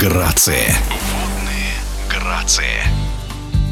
грации. Водные грации.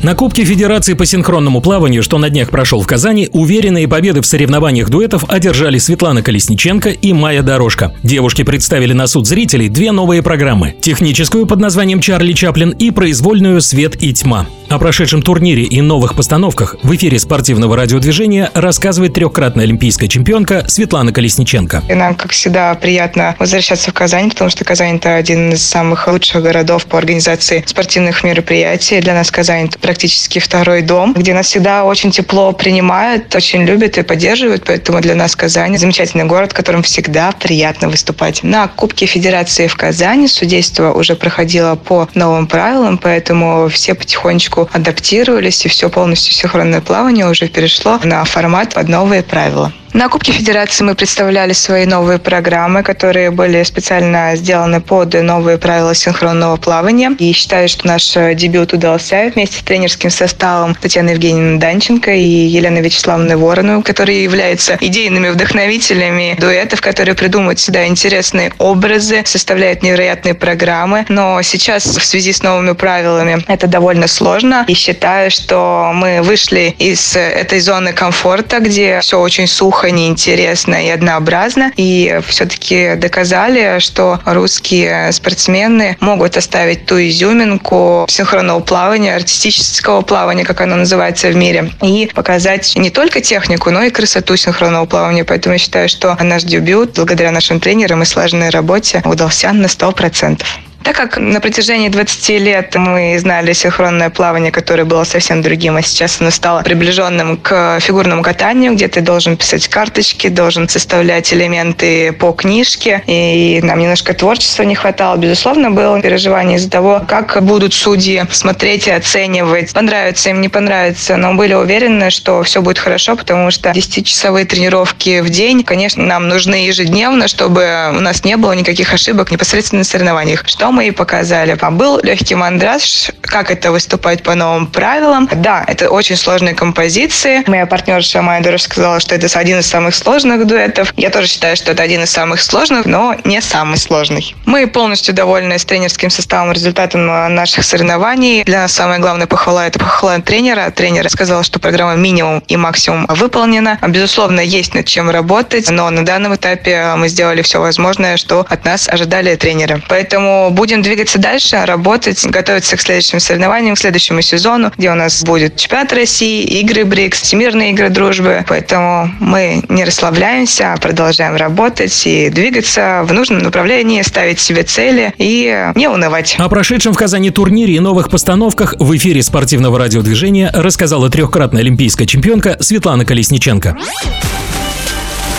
На Кубке Федерации по синхронному плаванию, что на днях прошел в Казани, уверенные победы в соревнованиях дуэтов одержали Светлана Колесниченко и Майя Дорожка. Девушки представили на суд зрителей две новые программы – техническую под названием «Чарли Чаплин» и произвольную «Свет и тьма». О прошедшем турнире и новых постановках в эфире спортивного радиодвижения рассказывает трехкратная олимпийская чемпионка Светлана Колесниченко. И нам, как всегда, приятно возвращаться в Казань, потому что Казань – это один из самых лучших городов по организации спортивных мероприятий. Для нас Казань – это практически второй дом, где нас всегда очень тепло принимают, очень любят и поддерживают. Поэтому для нас Казань – замечательный город, в котором всегда приятно выступать. На Кубке Федерации в Казани судейство уже проходило по новым правилам, поэтому все потихонечку адаптировались, и все полностью синхронное плавание уже перешло на формат под новые правила. На Кубке Федерации мы представляли свои новые программы, которые были специально сделаны под новые правила синхронного плавания. И считаю, что наш дебют удался вместе с тренерским составом Татьяны Евгеньевны Данченко и Еленой Вячеславовной Вороновой, которые являются идейными вдохновителями дуэтов, которые придумывают всегда интересные образы, составляют невероятные программы. Но сейчас в связи с новыми правилами это довольно сложно. И считаю, что мы вышли из этой зоны комфорта, где все очень сухо плохо, неинтересно и однообразно. И все-таки доказали, что русские спортсмены могут оставить ту изюминку синхронного плавания, артистического плавания, как оно называется в мире, и показать не только технику, но и красоту синхронного плавания. Поэтому я считаю, что наш дебют, благодаря нашим тренерам и слаженной работе, удался на 100%. Так как на протяжении 20 лет мы знали синхронное плавание, которое было совсем другим, а сейчас оно стало приближенным к фигурному катанию, где ты должен писать карточки, должен составлять элементы по книжке, и нам немножко творчества не хватало. Безусловно, было переживание из-за того, как будут судьи смотреть и оценивать, понравится им, не понравится, но были уверены, что все будет хорошо, потому что 10-часовые тренировки в день, конечно, нам нужны ежедневно, чтобы у нас не было никаких ошибок непосредственно на соревнованиях. Что мы и показали. А был легкий мандраж, как это выступать по новым правилам. Да, это очень сложные композиции. Моя партнерша Майя Дорож сказала, что это один из самых сложных дуэтов. Я тоже считаю, что это один из самых сложных, но не самый сложный. Мы полностью довольны с тренерским составом, результатом наших соревнований. Для нас самая главная похвала – это похвала тренера. Тренер сказал, что программа минимум и максимум выполнена. Безусловно, есть над чем работать, но на данном этапе мы сделали все возможное, что от нас ожидали тренеры. Поэтому будем будем двигаться дальше, работать, готовиться к следующим соревнованиям, к следующему сезону, где у нас будет чемпионат России, игры БРИКС, всемирные игры дружбы. Поэтому мы не расслабляемся, а продолжаем работать и двигаться в нужном направлении, ставить себе цели и не унывать. О прошедшем в Казани турнире и новых постановках в эфире спортивного радиодвижения рассказала трехкратная олимпийская чемпионка Светлана Колесниченко.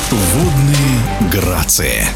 Водные грации.